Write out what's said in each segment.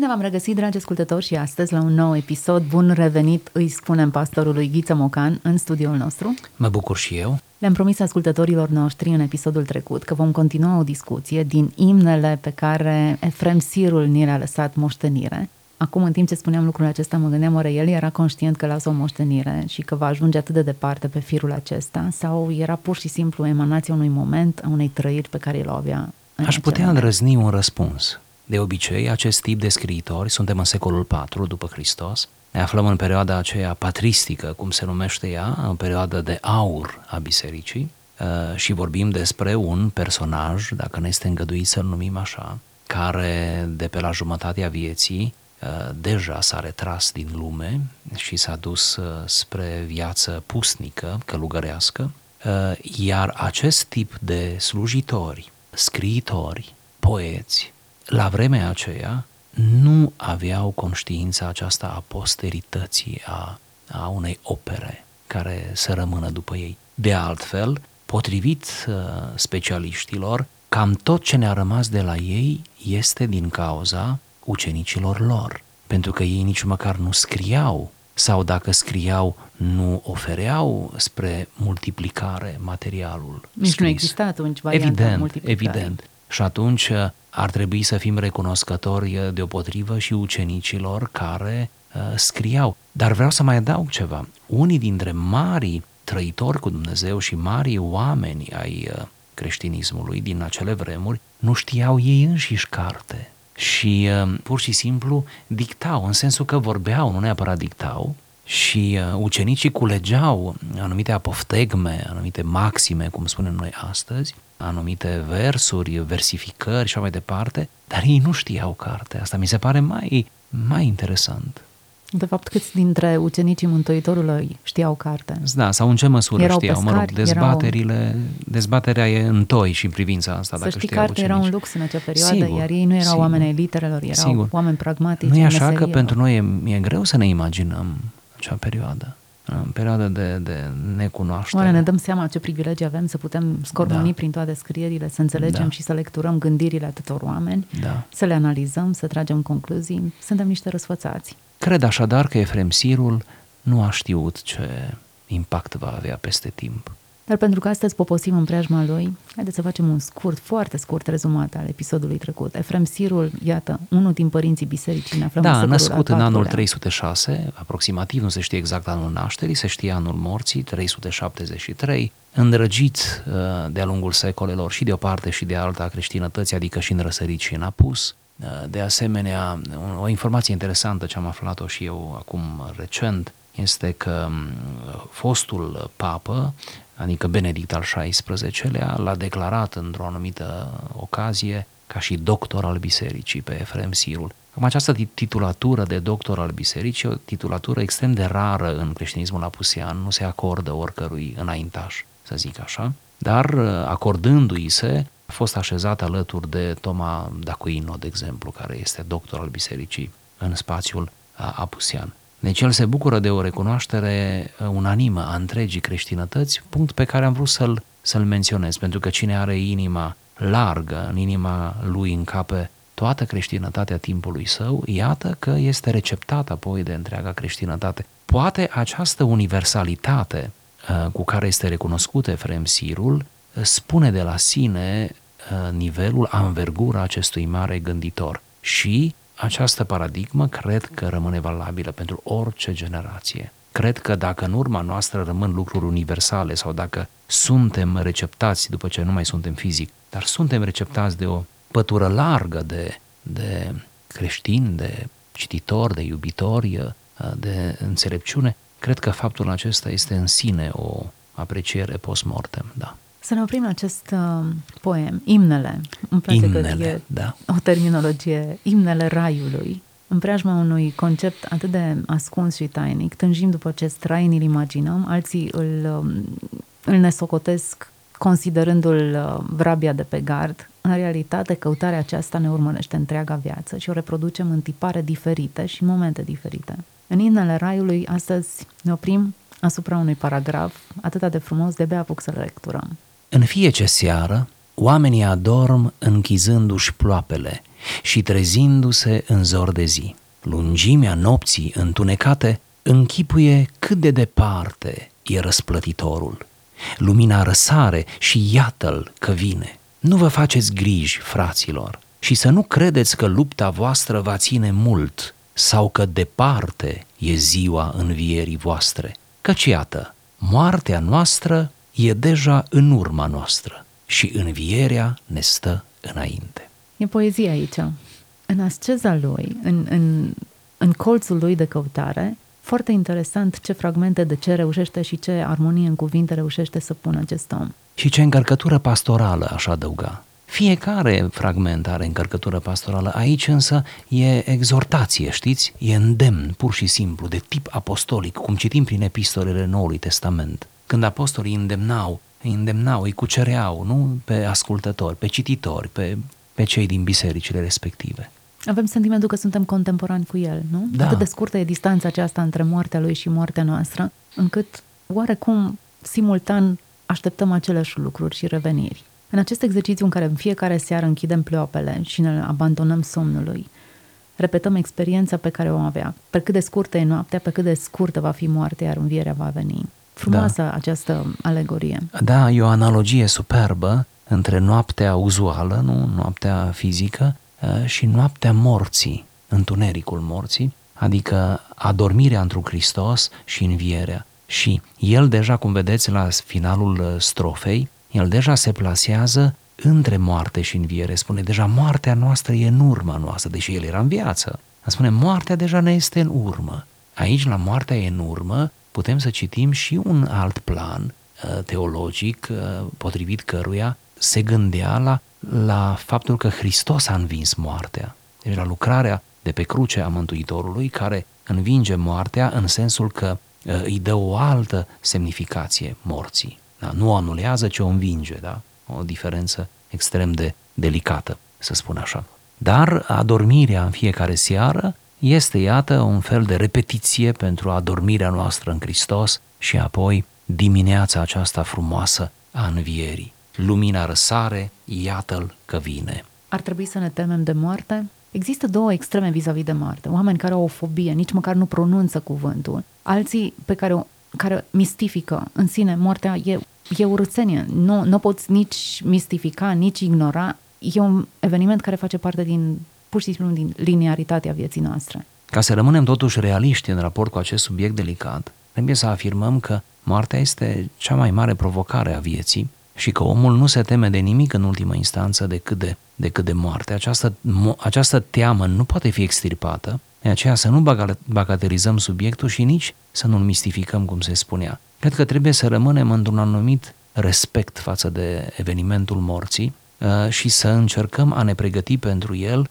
Bine v-am regăsit, dragi ascultători, și astăzi la un nou episod. Bun revenit, îi spunem pastorului Ghiță Mocan în studioul nostru. Mă bucur și eu. Le-am promis ascultătorilor noștri în episodul trecut că vom continua o discuție din imnele pe care Efrem Sirul ni le-a lăsat moștenire. Acum, în timp ce spuneam lucrul acesta, mă gândeam, oare el era conștient că lasă o moștenire și că va ajunge atât de departe pe firul acesta sau era pur și simplu emanația unui moment, a unei trăiri pe care el o avea în Aș putea acel moment? îndrăzni un răspuns. De obicei, acest tip de scriitori, suntem în secolul IV după Hristos, ne aflăm în perioada aceea patristică, cum se numește ea, în perioada de aur a bisericii uh, și vorbim despre un personaj, dacă ne este îngăduit să-l numim așa, care de pe la jumătatea vieții uh, deja s-a retras din lume și s-a dus uh, spre viață pusnică, călugărească, uh, iar acest tip de slujitori, scriitori, poeți, la vremea aceea nu aveau conștiința aceasta a posterității, a, a unei opere care să rămână după ei. De altfel, potrivit uh, specialiștilor, cam tot ce ne-a rămas de la ei este din cauza ucenicilor lor, pentru că ei nici măcar nu scriau sau dacă scriau, nu ofereau spre multiplicare materialul Nici nu scris. exista atunci varianta Evident, multiplicării. evident. Și atunci uh, ar trebui să fim recunoscători uh, deopotrivă și ucenicilor care uh, scriau. Dar vreau să mai adaug ceva. Unii dintre marii trăitori cu Dumnezeu și marii oameni ai uh, creștinismului din acele vremuri nu știau ei înșiși carte și uh, pur și simplu dictau, în sensul că vorbeau, nu neapărat dictau, și uh, ucenicii culegeau anumite apoftegme, anumite maxime, cum spunem noi astăzi, anumite versuri, versificări și așa mai departe, dar ei nu știau carte. Asta mi se pare mai, mai interesant. De fapt, câți dintre ucenicii Mântuitorului știau carte? Da, sau în ce măsură Erau știau? Mă rog, pescari, dezbaterile, dezbaterea e în toi și în privința asta, Să dacă știi, știau carte era un ucenicii. lux în acea perioadă, Sigur, iar ei nu erau sigur. oameni ai literelor, erau Sigur. oameni pragmatici. Nu e în așa că meserie. pentru noi e, e greu să ne imaginăm acea perioadă, în perioadă de, de necunoaștere. Oare ne dăm seama ce privilegii avem să putem scormoni Da. prin toate scrierile, să înțelegem Da. și să lecturăm gândirile atâtor oameni, Da. să le analizăm, să tragem concluzii? Suntem niște răsfățați. Cred așadar că Efrem Sirul nu a știut ce impact va avea peste timp. Dar pentru că astăzi poposim în preajma lui, haideți să facem un scurt, foarte scurt rezumat al episodului trecut. Efrem Sirul, iată, unul din părinții bisericii, ne aflăm în Da, secolul născut al în anul patrulea. 306, aproximativ, nu se știe exact anul nașterii, se știe anul morții, 373, îndrăgit uh, de-a lungul secolelor și de o parte și de alta a creștinătății, adică și în răsărit și în apus. Uh, De asemenea, o informație interesantă ce am aflat-o și eu acum recent este că um, fostul papă, adică Benedict al XVI-lea, l-a declarat într-o anumită ocazie ca și doctor al bisericii pe Efrem Sirul. Acum această tit- titulatură de doctor al bisericii e o titulatură extrem de rară în creștinismul apusean, nu se acordă oricărui înaintaș, să zic așa, dar uh, acordându-i se, a fost așezat alături de Toma d'Aquino, de exemplu, care este doctor al bisericii în spațiul uh, apusean. Deci el se bucură de o recunoaștere uh, unanimă a întregii creștinătăți, punct pe care am vrut să-l, să-l menționez, pentru că cine are inima largă, în inima lui încape toată creștinătatea timpului său, iată că este receptat apoi de întreaga creștinătate. Poate această universalitate uh, cu care este recunoscut Efrem Sirul uh, spune de la sine uh, nivelul, anvergura acestui mare gânditor și această paradigmă cred că rămâne valabilă pentru orice generație. Cred că dacă în urma noastră rămân lucruri universale sau dacă suntem receptați după ce nu mai suntem fizic, dar suntem receptați de o pătură largă de, de creștini, de cititori, de iubitori, de înțelepciune, cred că faptul acesta este în sine o apreciere post-mortem, da. Să ne oprim la acest uh, poem, Imnele. Îmi place că Imnele, e da. o terminologie, Imnele Raiului. în preajma unui concept atât de ascuns și tainic, tânjim după acest rai, îl imaginăm, alții îl, um, îl nesocotesc considerându-l uh, vrabia de pe gard. În realitate, căutarea aceasta ne urmărește întreaga viață și o reproducem în tipare diferite și în momente diferite. În Inele Raiului, astăzi ne oprim asupra unui paragraf atât de frumos, de bea apuc să-l lecturăm. În fiecare seară, oamenii adorm închizându-și ploapele și trezindu-se în zor de zi. Lungimea nopții întunecate închipuie cât de departe e răsplătitorul. Lumina răsare și iată-l că vine. Nu vă faceți griji, fraților, și să nu credeți că lupta voastră va ține mult sau că departe e ziua învierii voastre. Căci iată, moartea noastră e deja în urma noastră și învierea ne stă înainte. E poezie aici. În asceza lui, în, în, în colțul lui de căutare, foarte interesant ce fragmente de ce reușește și ce armonie în cuvinte reușește să pună acest om. Și ce încărcătură pastorală, aș adăuga. Fiecare fragment are încărcătură pastorală, aici însă e exhortație, știți? E îndemn, pur și simplu, de tip apostolic, cum citim prin epistolele Noului Testament. Când apostolii îndemnau, îi îndemnau, îi cucereau, nu pe ascultători, pe cititori, pe, pe cei din bisericile respective. Avem sentimentul că suntem contemporani cu el, nu? Da. Atât de scurtă e distanța aceasta între moartea lui și moartea noastră, încât oarecum simultan așteptăm aceleași lucruri și reveniri. În acest exercițiu în care în fiecare seară închidem pleoapele și ne abandonăm somnului, repetăm experiența pe care o avea. Pe cât de scurtă e noaptea, pe cât de scurtă va fi moartea, iar învierea va veni. Frumoasă da. această alegorie. Da, e o analogie superbă între noaptea uzuală, nu noaptea fizică, eh, și noaptea morții, întunericul morții, adică adormirea într-un Hristos și învierea. Și el deja, cum vedeți la finalul eh, strofei, el deja se plasează între moarte și înviere. Spune, deja moartea noastră e în urma noastră, deși el era în viață. Spune, moartea deja ne este în urmă. Aici, la moartea e în urmă, putem să citim și un alt plan uh, teologic, uh, potrivit căruia se gândea la, la faptul că Hristos a învins moartea. Deci la lucrarea de pe cruce a Mântuitorului care învinge moartea în sensul că uh, îi dă o altă semnificație morții. Da? Nu o anulează, ci o învinge. Da? O diferență extrem de delicată, să spun așa. Dar adormirea în fiecare seară este, iată, un fel de repetiție pentru adormirea noastră în Hristos și apoi dimineața aceasta frumoasă a învierii. Lumina răsare, iată-l că vine. Ar trebui să ne temem de moarte? Există două extreme vis-a-vis de moarte. Oameni care au o fobie, nici măcar nu pronunță cuvântul. Alții pe care, care mistifică în sine moartea e, e urățenie. Nu, nu poți nici mistifica, nici ignora. E un eveniment care face parte din pur și simplu din linearitatea vieții noastre. Ca să rămânem totuși realiști în raport cu acest subiect delicat, trebuie să afirmăm că moartea este cea mai mare provocare a vieții și că omul nu se teme de nimic în ultimă instanță decât de, decât de moarte. Această, această teamă nu poate fi extirpată, de aceea să nu bagatelizăm subiectul și nici să nu-l mistificăm, cum se spunea. Cred că trebuie să rămânem într-un anumit respect față de evenimentul morții uh, și să încercăm a ne pregăti pentru el Uh,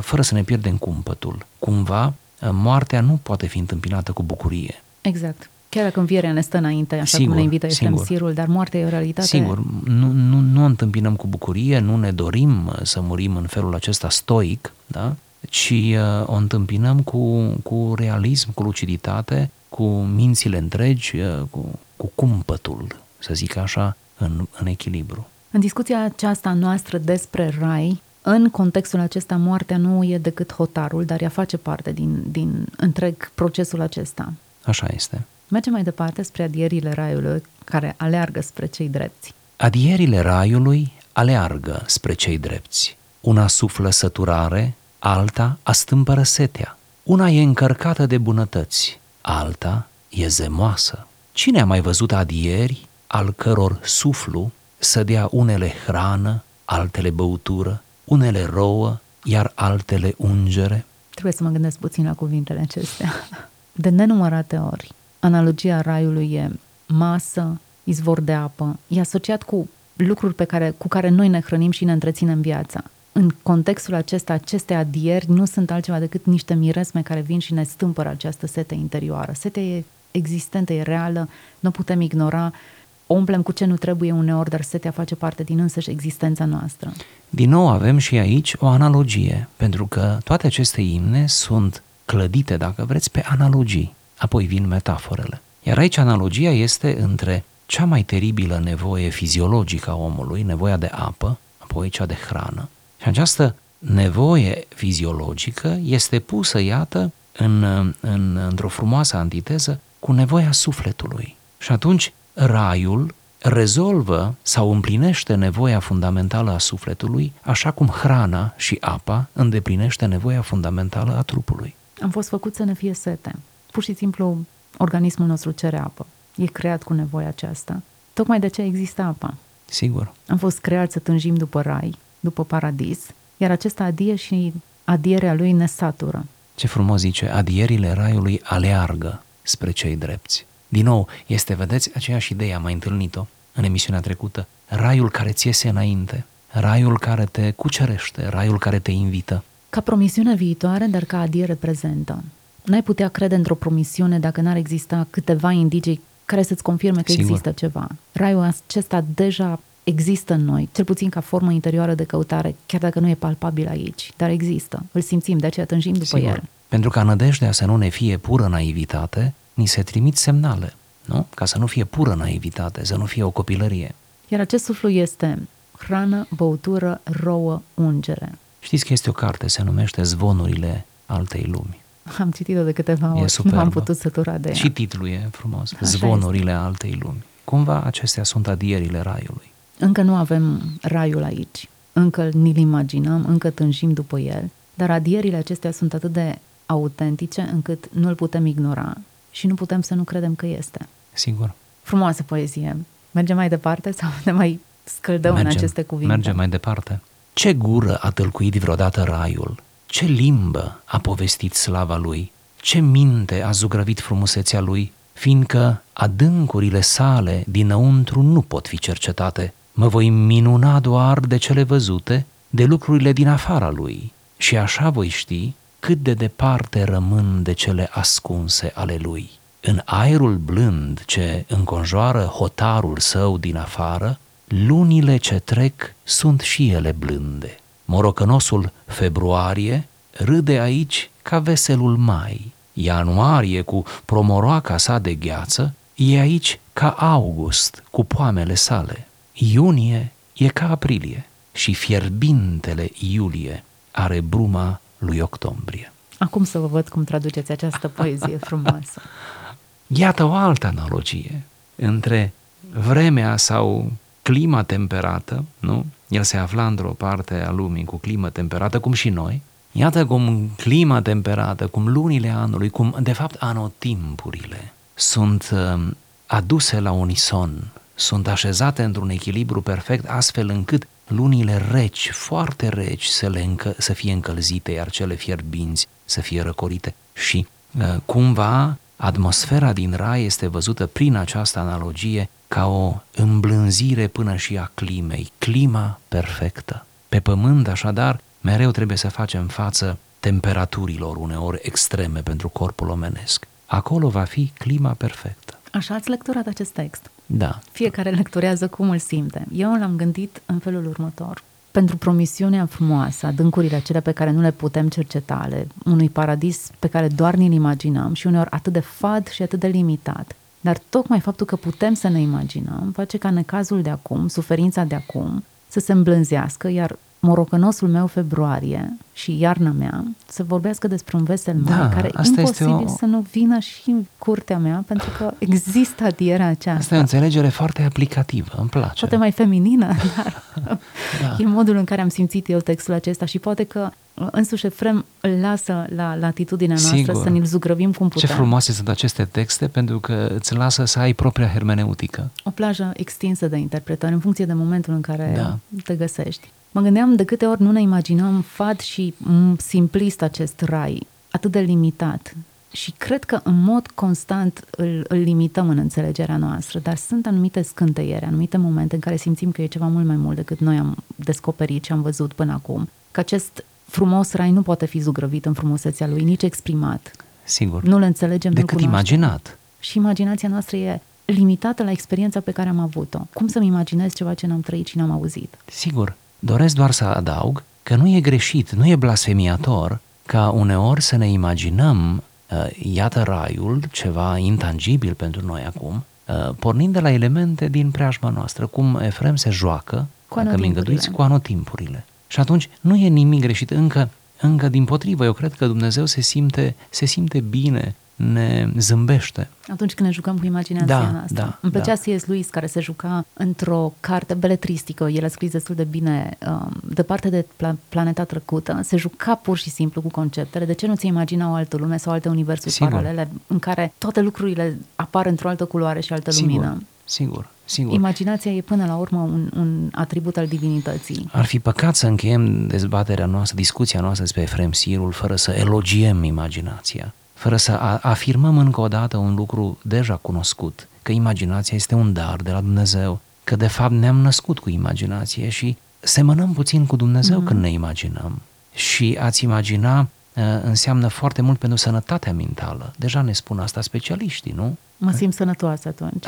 fără să ne pierdem cumpătul. Cumva, uh, moartea nu poate fi întâmpinată cu bucurie. Exact. Chiar dacă învierea ne stă înainte, așa sigur, cum ne invită Efrem Sirul, dar moartea e o realitate. Sigur, nu, nu, nu o întâmpinăm cu bucurie, nu ne dorim uh, să murim în felul acesta stoic, da? ci uh, o întâmpinăm cu, cu realism, cu luciditate, cu mințile întregi, uh, cu, cu cumpătul, să zic așa, în, în echilibru. În discuția aceasta noastră despre rai, în contextul acesta, moartea nu e decât hotarul, dar ea face parte din, din întreg procesul acesta. Așa este. Mergem mai departe spre adierile raiului care aleargă spre cei drepți. Adierile raiului aleargă spre cei drepți. Una suflă săturare, alta astâmpără setea. Una e încărcată de bunătăți, alta e zemoasă. Cine a mai văzut adieri al căror suflu să dea unele hrană, altele băutură, unele rouă, iar altele ungere? Trebuie să mă gândesc puțin la cuvintele acestea. De nenumărate ori, analogia raiului e masă, izvor de apă, e asociat cu lucruri pe care, cu care noi ne hrănim și ne întreținem viața. în contextul acesta, aceste adieri nu sunt altceva decât niște miresme care vin și ne stâmpără această sete interioară. Setea e existentă, e reală, nu putem ignora, o umplem cu ce nu trebuie uneori, dar setea face parte din însăși existența noastră. Din nou avem și aici o analogie, pentru că toate aceste imne sunt clădite, dacă vreți, pe analogii. Apoi vin metaforele. Iar aici analogia este între cea mai teribilă nevoie fiziologică a omului, nevoia de apă, apoi cea de hrană. Și această nevoie fiziologică este pusă, iată, în, în, într-o frumoasă antiteză cu nevoia sufletului. Și atunci raiul rezolvă sau împlinește nevoia fundamentală a sufletului, așa cum hrana și apa îndeplinește nevoia fundamentală a trupului. Am fost făcut să ne fie sete. Pur și simplu, organismul nostru cere apă. E creat cu nevoia aceasta. Tocmai de ce există apa. Sigur. Am fost creat să tânjim după rai, după paradis, iar acesta adie și adierea lui ne satură. Ce frumos zice, adierile raiului aleargă spre cei drepți. Din nou, este, vedeți, aceeași idee, am mai întâlnit-o în emisiunea trecută. Raiul care ți iese înainte, raiul care te cucerește, raiul care te invită. Ca promisiune viitoare, dar ca adiere prezentă. N-ai putea crede într-o promisiune dacă n-ar exista câteva indicii care să-ți confirme că Sigur. există ceva. Raiul acesta deja există în noi, cel puțin ca formă interioară de căutare, chiar dacă nu e palpabil aici, dar există. Îl simțim, de aceea tânjim după Sigur. el. Pentru ca nădejdea să nu ne fie pură naivitate, ni se trimit semnale, nu? Ca să nu fie pură naivitate, să nu fie o copilărie. Iar acest suflu este hrană, băutură, rouă, ungere. Știți că este o carte, se numește Zvonurile altei lumi. Am citit-o de câteva ori, nu superbă. am putut sătura de ea. Și titlul e frumos, Așa Zvonurile altei lumi. Cumva acestea sunt adierile raiului. Încă nu avem raiul aici, încă ni-l imaginăm, încă tânjim după el, dar adierile acestea sunt atât de autentice încât nu îl putem ignora și nu putem să nu credem că este. Sigur. Frumoasă poezie. Mergem mai departe sau ne mai scăldăm în aceste cuvinte? Mergem mai departe. Ce gură a tălcuit vreodată raiul? Ce limbă a povestit slava lui? Ce minte a zugrăvit frumusețea lui? Fiindcă adâncurile sale dinăuntru nu pot fi cercetate. Mă voi minuna doar de cele văzute, de lucrurile din afara lui. Și așa voi ști cât de departe rămân de cele ascunse ale lui. În aerul blând ce înconjoară hotarul său din afară, lunile ce trec sunt și ele blânde. Morocănosul februarie râde aici ca veselul mai. Ianuarie cu promoroaca sa de gheață e aici ca august cu poamele sale. Iunie e ca aprilie și fierbintele iulie are bruma lui octombrie. Acum să vă văd cum traduceți această poezie frumoasă. Iată o altă analogie între vremea sau clima temperată, nu? El se afla într-o parte a lumii cu climă temperată, cum și noi. Iată cum clima temperată, cum lunile anului, cum de fapt anotimpurile sunt uh, aduse la unison, sunt așezate într-un echilibru perfect, astfel încât lunile reci, foarte reci, să, le încă, să fie încălzite, iar cele fierbinți să fie răcorite. Și uh, cumva atmosfera din rai este văzută prin această analogie ca o îmblânzire până și a climei, clima perfectă. Pe pământ, așadar, mereu trebuie să facem față temperaturilor uneori extreme pentru corpul omenesc. Acolo va fi clima perfectă. Așa ați lecturat acest text. Da. Fiecare lecturează cum îl simte. Eu l-am gândit în felul următor. Pentru promisiunea frumoasă, adâncurile acelea pe care nu le putem cerceta, ale unui paradis pe care doar ni-l imaginăm și uneori atât de fad și atât de limitat. Dar tocmai faptul că putem să ne imaginăm face ca necazul de acum, suferința de acum, să se îmblânzească, iar morocănosul meu februarie și iarna mea să vorbească despre un vesel mai Da, care e asta este imposibil o- să nu vină și în curtea mea pentru că există adierea aceasta. Asta e o înțelegere foarte aplicativă, îmi place. Poate mai feminină, dar Da. e modul în care am simțit eu textul acesta și poate că însuși Efrem îl lasă la latitudinea noastră Sigur. să ne-l zugrăvim cum Ce putem. frumoase sunt aceste texte pentru că îți lasă să ai propria hermeneutică. O plajă extinsă de interpretări în funcție de momentul în care Da. te găsești. Mă gândeam de câte ori nu ne imaginăm fad și m, simplist acest rai, atât de limitat. Și cred că în mod constant îl, îl limităm în înțelegerea noastră, dar sunt anumite scânteiere, anumite momente în care simțim că e ceva mult mai mult decât noi am descoperit și am văzut până acum. că acest frumos rai nu poate fi zugrăvit în frumusețea lui, nici exprimat. Sigur. Nu-l înțelegem, nu-l Decât cunoaștem. imaginat. Și imaginația noastră e limitată la experiența pe care am avut-o. Cum să-mi imaginez ceva ce n-am trăit și n-am auzit? Sigur. Doresc doar să adaug că nu e greșit, nu e blasfemiator ca uneori să ne imaginăm, uh, iată raiul, ceva intangibil pentru noi acum, uh, pornind de la elemente din preajma noastră, cum Efrem se joacă, Cu dacă mi anotimpurile. îngăduiți, cu anotimpurile. Și atunci nu e nimic greșit, încă, încă din potrivă, eu cred că Dumnezeu se simte, se simte bine, ne zâmbește. Atunci când ne jucăm cu imaginația Da, noastră. da, Îmi plăcea da. C.S. Lewis care se juca într-o carte beletristică, el a scris destul de bine, um, departe de pla- planeta trecută, se juca pur și simplu cu conceptele. De ce nu ți imagina o altă lume sau alte universuri Sigur. paralele în care toate lucrurile apar într-o altă culoare și altă Sigur, lumină? sigur, sigur. Imaginația e până la urmă un, un atribut al divinității. Ar fi păcat să încheiem dezbaterea noastră, discuția noastră despre Efrem Sirul, fără să elogiem imaginația, fără să a- afirmăm încă o dată un lucru deja cunoscut, că imaginația este un dar de la Dumnezeu, că de fapt ne-am născut cu imaginație și semănăm puțin cu Dumnezeu mm-hmm. când ne imaginăm. Și ați imagina uh, înseamnă foarte mult pentru sănătatea mentală. Deja ne spun asta specialiștii, nu? Mă simt sănătoasă atunci.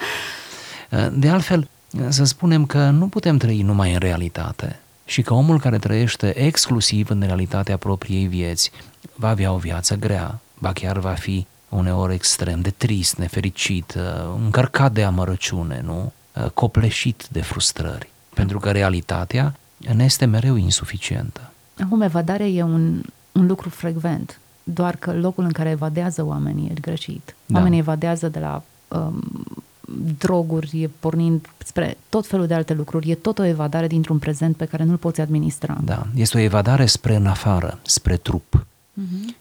De altfel, să spunem că nu putem trăi numai în realitate și că omul care trăiește exclusiv în realitatea propriei vieți va avea o viață grea, ba chiar va fi uneori extrem de trist, nefericit, uh, încărcat de amărăciune, nu? Uh, Copleșit de frustrări. Pentru că realitatea ne este mereu insuficientă. Acum, evadarea e un, un lucru frecvent, doar că locul în care evadează oamenii e greșit. Da. Oamenii evadează de la um, droguri, pornind spre tot felul de alte lucruri. E tot o evadare dintr-un prezent pe care nu-l poți administra. Da, este o evadare spre în afară, spre trup.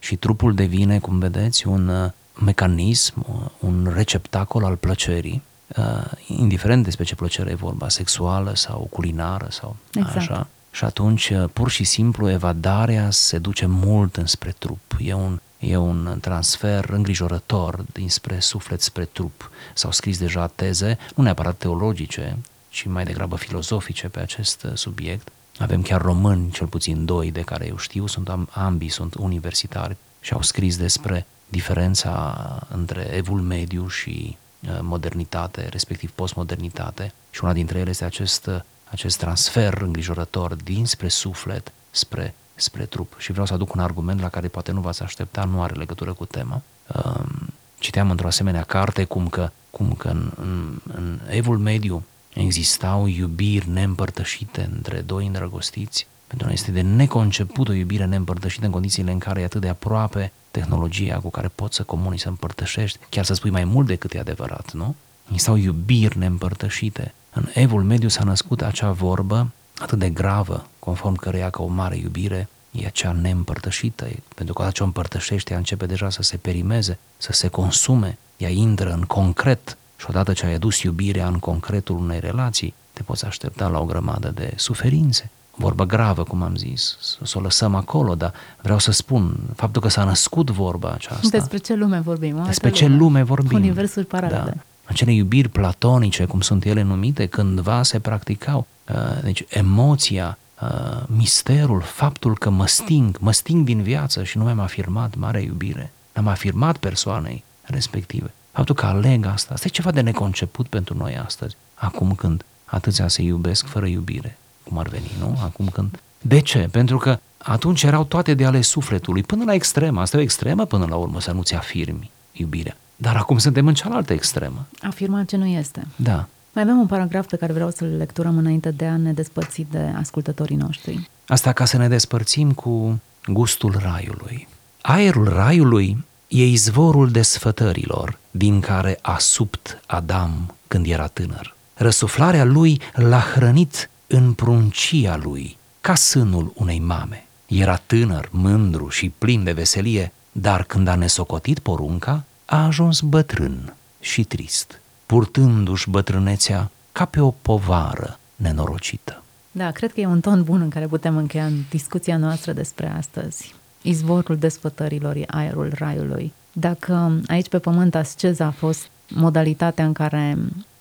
Mhm. Și trupul devine, cum vedeți, un uh, mecanism, uh, un receptacol al plăcerii, uh, indiferent despre ce plăcere e vorba, sexuală sau culinară sau Exact. așa. Și atunci, uh, pur și simplu, evadarea se duce mult înspre trup. E un, e un transfer îngrijorător dinspre suflet spre trup. S-au scris deja teze, nu neapărat teologice, ci mai degrabă filozofice pe acest uh, subiect. Avem chiar români, cel puțin doi de care eu știu, sunt am, ambii sunt universitari și au scris despre diferența între evul mediu și uh, modernitate, respectiv postmodernitate. Și una dintre ele este acest, uh, acest transfer îngrijorător dinspre suflet spre, spre trup. Și vreau să aduc un argument la care poate nu v-ați aștepta, nu are legătură cu tema. Um, Citeam într-o asemenea carte cum că, cum că în, în, în evul mediu existau iubiri neîmpărtășite între doi îndrăgostiți. Pentru noi este de neconceput o iubire neîmpărtășită în condițiile în care e atât de aproape tehnologia cu care poți să comunici, să împărtășești, chiar să spui mai mult decât e adevărat, nu? Existau iubiri neîmpărtășite. În evul mediu s-a născut acea vorbă atât de gravă, conform căreia că o mare iubire e acea neîmpărtășită, e- pentru că odată ce o împărtășești, ea începe deja să se perimeze, să se consume, ea intră în concret și odată ce ai adus iubirea în concretul unei relații, te poți aștepta la o grămadă de suferințe. Vorbă gravă, cum am zis, să, să o lăsăm acolo, dar vreau să spun, faptul că s-a născut vorba aceasta, Despre ce lume vorbim? O despre altă ce lume vorbim. Universuri paralele. Da. Acele iubiri platonice, cum sunt ele numite, cândva se practicau. Uh, Deci emoția, uh, misterul, faptul că mă sting, mă sting din viață și nu mi-am afirmat mare iubire. N-am afirmat persoanei respective. Faptul că aleg asta, asta e ceva de neconceput pentru noi astăzi. Acum când atâția se iubesc fără iubire, cum ar veni, nu? Acum când... De ce? Pentru că atunci erau toate de ale sufletului, până la extremă. Asta e o extremă până la urmă, să nu-ți afirmi iubirea. Dar acum suntem în cealaltă extremă. Afirma ce nu este. Da. Mai avem un paragraf pe care vreau să-l lecturăm înainte de a ne despărți de ascultătorii noștri. Asta ca să ne despărțim cu gustul raiului. Aerul raiului e izvorul desfătărilor din care a subt Adam când era tânăr. Răsuflarea lui l-a hrănit în pruncia lui, ca sânul unei mame. Era tânăr, mândru și plin de veselie, dar când a nesocotit porunca, a ajuns bătrân și trist, purtându-și bătrânețea ca pe o povară nenorocită. Da, cred că e un ton bun în care putem încheia discuția noastră despre astăzi. Izvorul desfătărilor e aerul raiului. Dacă aici pe pământ asceza a fost modalitatea în care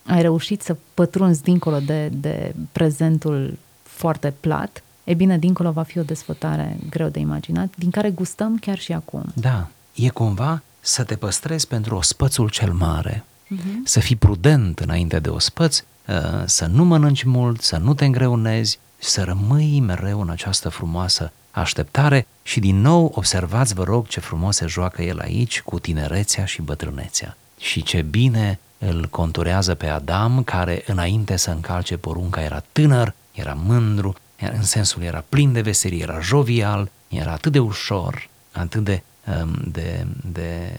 ai reușit să pătrunzi dincolo de, de prezentul foarte plat, E bine, dincolo va fi o desfătare greu de imaginat, din care gustăm chiar și acum. Da, e cumva să te păstrezi pentru ospățul cel mare, uh-huh. să fii prudent înainte de ospăț, uh, să nu mănânci mult, să nu te îngreunezi, să rămâi mereu în această frumoasă așteptare și din nou observați, vă rog, ce frumos se joacă el aici cu tinerețea și bătrânețea. Și ce bine îl conturează pe Adam, care înainte să încalce porunca era tânăr, era mândru, în sensul era plin de veselie, era jovial, era atât de ușor, atât de, um, de, de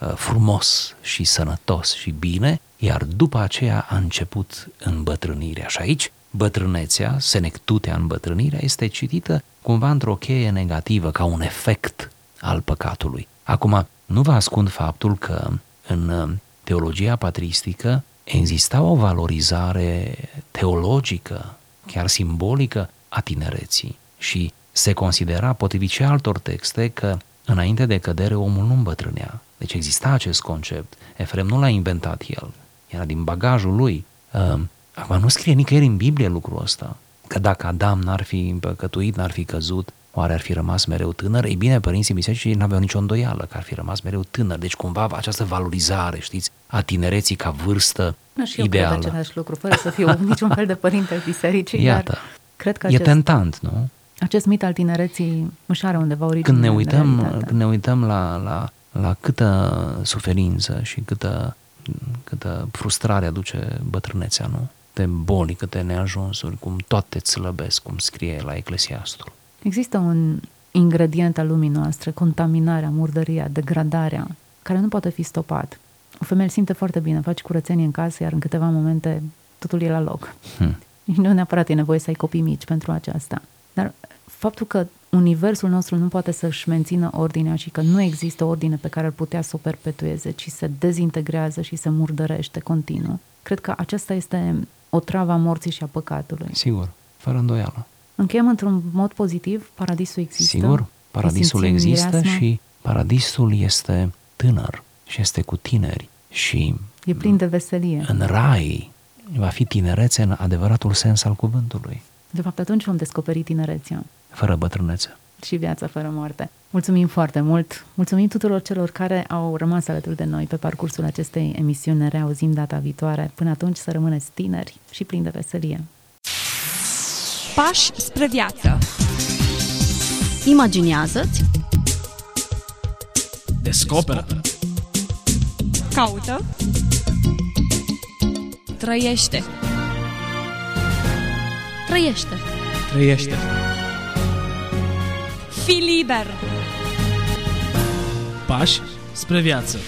uh, frumos și sănătos și bine, iar după aceea a început îmbătrânirea. Și aici bătrânețea, senectutea în bătrânirea, este citită cumva într-o cheie negativă, ca un efect al păcatului. Acum, nu vă ascund faptul că în uh, teologia patristică exista o valorizare teologică, chiar simbolică, a tinereții și se considera, potrivit și altor texte, că înainte de cădere omul nu îmbătrânea. Deci exista acest concept. Efrem nu l-a inventat el, era din bagajul lui. Uh, acum nu scrie nicăieri în Biblie lucrul ăsta, că dacă Adam n-ar fi împăcătuit, n-ar fi căzut, oare ar fi rămas mereu tânăr? Ei bine, părinții bisericii n-aveau nicio îndoială că ar fi rămas mereu tânăr. Deci cumva această valorizare, știți, a tinereții ca vârstă Da, și eu ideală. cred același lucru, fără să fiu niciun fel de părinte al bisericii, Iată, dar cred că e acest, tentant, nu? acest mit al tinereții își are undeva origine Când ne în uităm, realitate. când ne uităm la, la, la câtă suferință și câtă, câtă frustrare aduce bătrânețea, nu? Câte boli, câte neajunsuri, cum toate îți slăbesc, cum scrie la Eclesiastul. Există un ingredient al lumii noastre, contaminarea, murdăria, degradarea, care nu poate fi stopat. O femeie îl simte foarte bine, face curățenie în casă, iar în câteva momente totul e la loc. Hm. Nu neapărat e nevoie să ai copii mici pentru aceasta. Dar faptul că universul nostru nu poate să-și mențină ordinea și că nu există ordine pe care ar putea să o perpetueze, ci se dezintegrează și se murdărește continuu, cred că aceasta este o travă a morții și a păcatului. Sigur, fără îndoială. Încheiem într-un mod pozitiv, paradisul există. Sigur, paradisul Îi simțim există mireasma? și paradisul este tânăr și este cu tineri și E plin de veselie. în rai va fi tinerețe în adevăratul sens al cuvântului, De fapt, atunci vom descoperi tinerețea fără bătrânețe. și viața fără moarte. Mulțumim foarte mult! Mulțumim tuturor celor care au rămas alături de noi pe parcursul acestei emisiuni. Ne reauzim data viitoare. Până atunci să rămâneți tineri și plini de veselie. Pași spre viață. Imaginează-ți Descoperă. Caută. Trăiește. Trăiește Trăiește. Fii liber. Pași spre viață.